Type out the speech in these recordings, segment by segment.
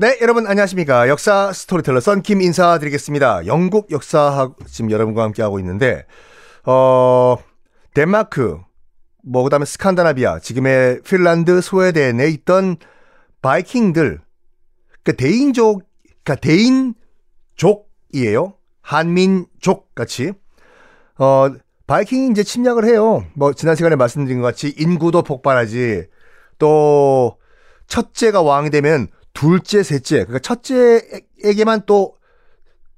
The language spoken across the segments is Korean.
네, 여러분 안녕하십니까. 역사 스토리텔러 썬킴 인사드리겠습니다. 영국 역사 지금 여러분과 함께 하고 있는데 어 덴마크 뭐 그 다음에 스칸다나비아, 지금의 핀란드, 스웨덴에 있던 바이킹들 그 데인족 그러니까 데인족이에요. 한민족 같이 어 바이킹이 이제 침략을 해요. 뭐 지난 시간에 말씀드린 것 같이 인구도 폭발하지. 또 첫째가 왕이 되면 둘째, 셋째, 그러니까 첫째에게만 또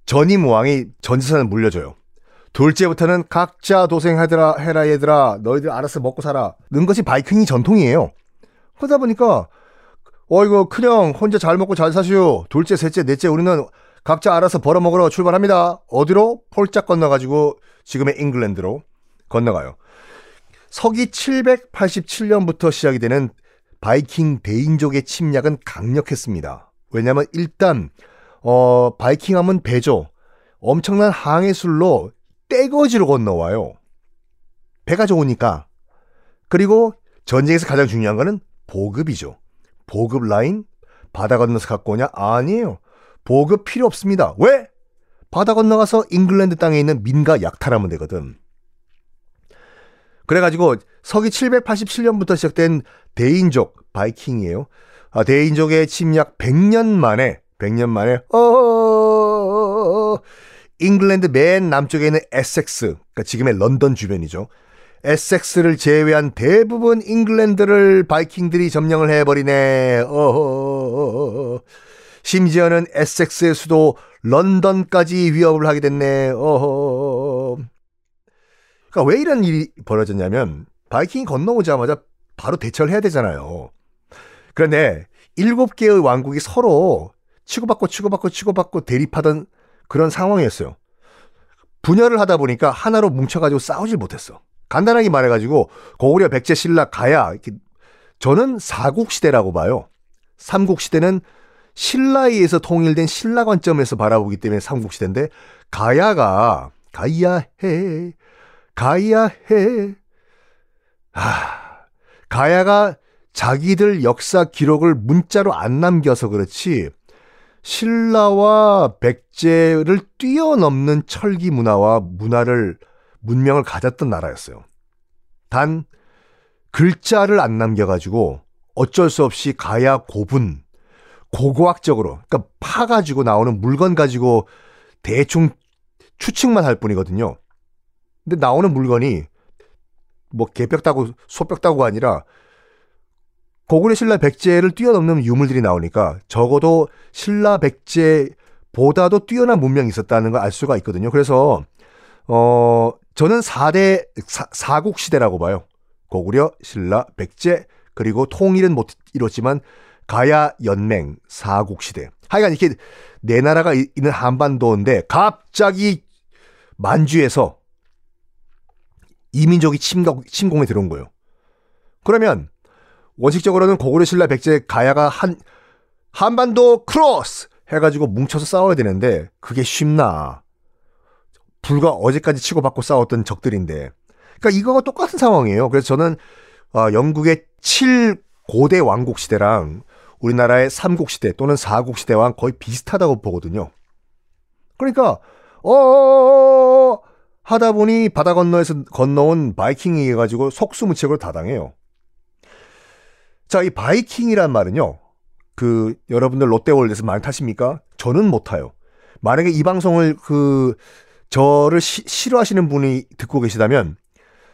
전임 왕이 전재산을 물려줘요. 둘째부터는 각자 도생하더라 해라 얘들아 너희들 알아서 먹고 살아 는 것이 바이킹이 전통이에요. 그러다 보니까 어 이거 큰형 혼자 잘 먹고 잘 사시오. 둘째, 셋째, 넷째 우리는 각자 알아서 벌어먹으러 출발합니다. 어디로? 폴짝 건너가지고 지금의 잉글랜드로 건너가요. 서기 787년부터 시작이 되는 바이킹 대인족의 침략은 강력했습니다. 왜냐하면 일단 어, 바이킹 하면 배죠. 엄청난 항해술로 떼거지로 건너와요. 배가 좋으니까. 그리고 전쟁에서 가장 중요한 거는 보급이죠. 보급 라인 바다 건너서 갖고 오냐? 아니에요. 보급 필요 없습니다. 왜? 바다 건너가서 잉글랜드 땅에 있는 민가 약탈하면 되거든. 그래가지고 서기 787년부터 시작된 데인족 바이킹이에요. 아, 데인족의 침략 100년 만에 100년 만에 어 잉글랜드 맨 남쪽에 있는 에섹스, 그러니까 지금의 런던 주변이죠. 에섹스를 제외한 대부분 잉글랜드를 바이킹들이 점령을 해버리네. 어허. 심지어는 에섹스의 수도 런던까지 위협을 하게 됐네. 어허. 그러니까 왜 이런 일이 벌어졌냐면 바이킹이 건너오자마자 바로 대처를 해야 되잖아요. 그런데 일곱 개의 왕국이 서로 치고받고 치고받고 치고받고 대립하던 그런 상황이었어요. 분열을 하다 보니까 하나로 뭉쳐가지고 싸우질 못했어. 간단하게 말해가지고 고구려, 백제, 신라, 가야 저는 사국 시대라고 봐요. 삼국 시대는 신라에 의해서 통일된 신라 관점에서 바라보기 때문에 삼국 시대인데 가야가 가야해 가야해 아 가야가 자기들 역사 기록을 문자로 안 남겨서 그렇지 신라와 백제를 뛰어넘는 철기 문화와 문화를 문명을 가졌던 나라였어요. 단 글자를 안 남겨가지고 어쩔 수 없이 가야 고분 고고학적으로 그러니까 파 가지고 나오는 물건 가지고 대충 추측만 할 뿐이거든요. 근데 나오는 물건이 뭐 개벽 따고 소벽 따고 아니라 고구려 신라 백제를 뛰어넘는 유물들이 나오니까 적어도 신라 백제보다도 뛰어난 문명이 있었다는 걸 알 수가 있거든요. 그래서 어 저는 4대 4, 국 시대라고 봐요. 고구려, 신라, 백제 그리고 통일은 못 이뤘지만 가야 연맹 사국 시대. 하여간 이렇게 네 나라가 있는 한반도인데 갑자기 만주에서 이민족이 침공, 침공에 들어온 거예요. 그러면 원칙적으로는 고구려 신라 백제 가야가 한 한반도 크로스 해가지고 뭉쳐서 싸워야 되는데 그게 쉽나? 불과 어제까지 치고받고 싸웠던 적들인데. 그러니까 이거가 똑같은 상황이에요. 그래서 저는 어, 영국의 7고대 왕국 시대랑 우리나라의 3국 시대 또는 4국 시대와 거의 비슷하다고 보거든요. 그러니까 어 하다 보니 바다 건너에서 건너온 바이킹에 의해가지고 속수무책으로 다당해요. 자, 이 바이킹이란 말은요. 그 여러분들 롯데월드에서 많이 타십니까? 저는 못 타요. 만약에 이 방송을 그 저를 시, 싫어하시는 분이 듣고 계시다면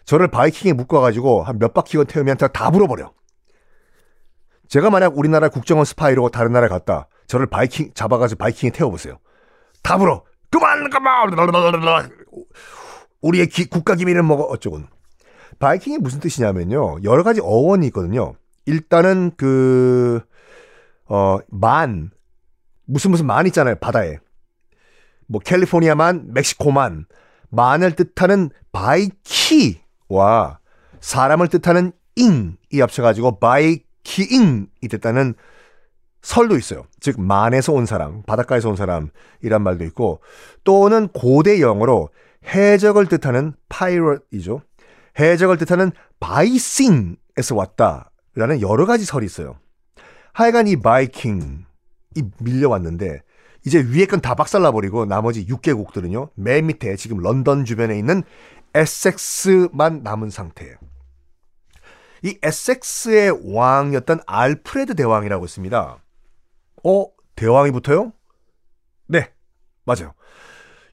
저를 바이킹에 묶어가지고 한 몇 바퀴만 태우면 다, 다 불어버려. 제가 만약 우리나라 국정원 스파이로 다른 나라에 갔다. 저를 바이킹 잡아가지고 바이킹에 태워보세요. 다 불어. 그만 그만. 우리의 기, 국가 기밀은 뭐가 어쩌고. 바이킹이 무슨 뜻이냐면요. 여러 가지 어원이 있거든요. 일단은 그, 어, 만. 무슨 무슨 만 있잖아요. 바다에. 뭐 캘리포니아만, 멕시코만. 만을 뜻하는 바이키와 사람을 뜻하는 잉이 합쳐가지고 바이키잉이 됐다는 설도 있어요. 즉 만에서 온 사람, 바닷가에서 온 사람이란 말도 있고 또는 고대 영어로 해적을 뜻하는 파이럿이죠. 해적을 뜻하는 바이싱에서 왔다라는 여러 가지 설이 있어요. 하여간 이 바이킹이 밀려왔는데 이제 위에 건 다 박살나버리고 나머지 6개국들은요. 맨 밑에 지금 런던 주변에 있는 에섹스만 남은 상태예요. 이 에섹스의 왕이었던 알프레드 대왕이라고 있습니다. 어? 대왕이 붙어요? 네, 맞아요.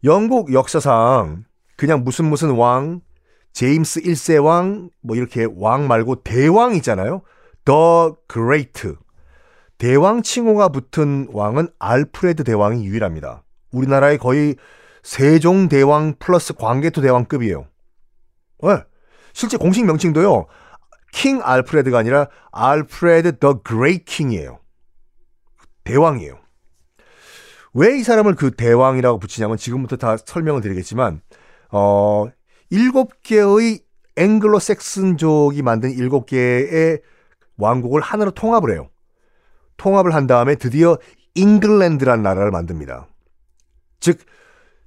영국 역사상 그냥 무슨 무슨 왕, 제임스 1세 왕, 뭐 이렇게 왕 말고 대왕 있잖아요. The Great. 대왕 칭호가 붙은 왕은 알프레드 대왕이 유일합니다. 우리나라의 거의 세종 대왕 플러스 광개토 대왕급이에요. 네. 실제 공식 명칭도요. King Alfred가 아니라 Alfred the Great King이에요. 대왕이에요. 왜 이 사람을 그 대왕이라고 붙이냐면 지금부터 다 설명을 드리겠지만 어 일곱 개의 앵글로 색슨족이 만든 일곱 개의 왕국을 하나로 통합을 해요. 통합을 한 다음에 드디어 잉글랜드란 나라를 만듭니다. 즉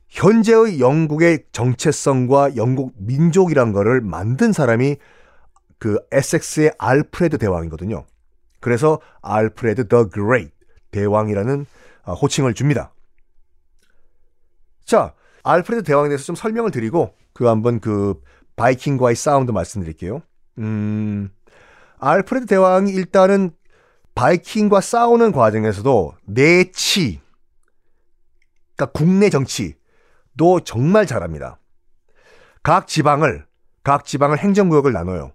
현재의 영국의 정체성과 영국 민족이란 거를 만든 사람이 그 에섹스의 알프레드 대왕이거든요. 그래서 Alfred the Great 대왕이라는 아, 호칭을 줍니다. 자, 알프레드 대왕에 대해서 좀 설명을 드리고 그 한번 그 바이킹과의 싸움도 말씀드릴게요. 음, 알프레드 대왕이 일단은 바이킹과 싸우는 과정에서도 내치, 그러니까 국내 정치도 정말 잘합니다. 각 지방을 각 지방을 행정구역을 나눠요.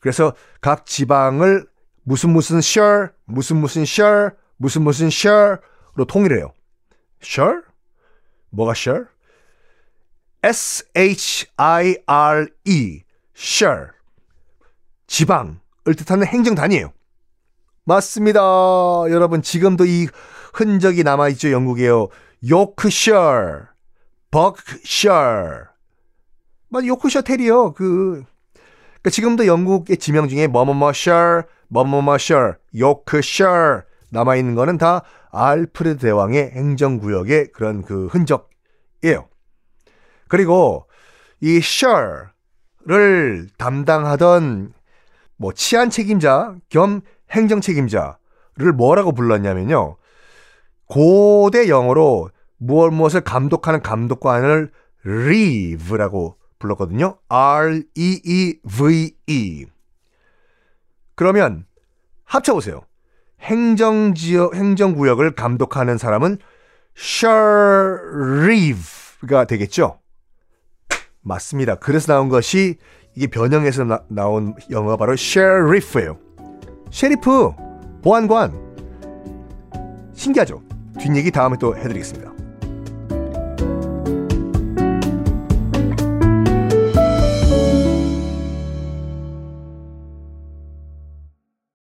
그래서 각 지방을 무슨 무슨 셔, 무슨 무슨 셔, 무슨 무슨 셔 로 통일해요. 셔? 뭐가 셔? S-H-I-R-E, 셔. 지방을 뜻하는 행정단이에요. 맞습니다. 여러분, 지금도 이 흔적이 남아있죠, 영국에요. 요크셔, 버크셔. 맞아, 요크셔 테리어. 그, 그러니까 지금도 영국의 지명 중에 뭐뭐뭐셔, 뭐뭐뭐셔, 요크셔 남아있는 거는 다 알프레드 대왕의 행정구역의 그런 그 흔적이에요. 그리고 이 셔를 담당하던 뭐 치안 책임자 겸 행정 책임자를 뭐라고 불렀냐면요. 고대 영어로 무엇 무엇을 감독하는 감독관을 reeve라고 불렀거든요. R-E-E-V-E. E. 그러면 합쳐 보세요. 행정지역, 행정구역을 감독하는 사람은 sheriff가 되겠죠? 맞습니다. 그래서 나온 것이 이게 변형해서 나, 나온 영어가 바로 sheriff예요. 셰리프, 보안관. 신기하죠? 뒷얘기 다음에 또 해드리겠습니다.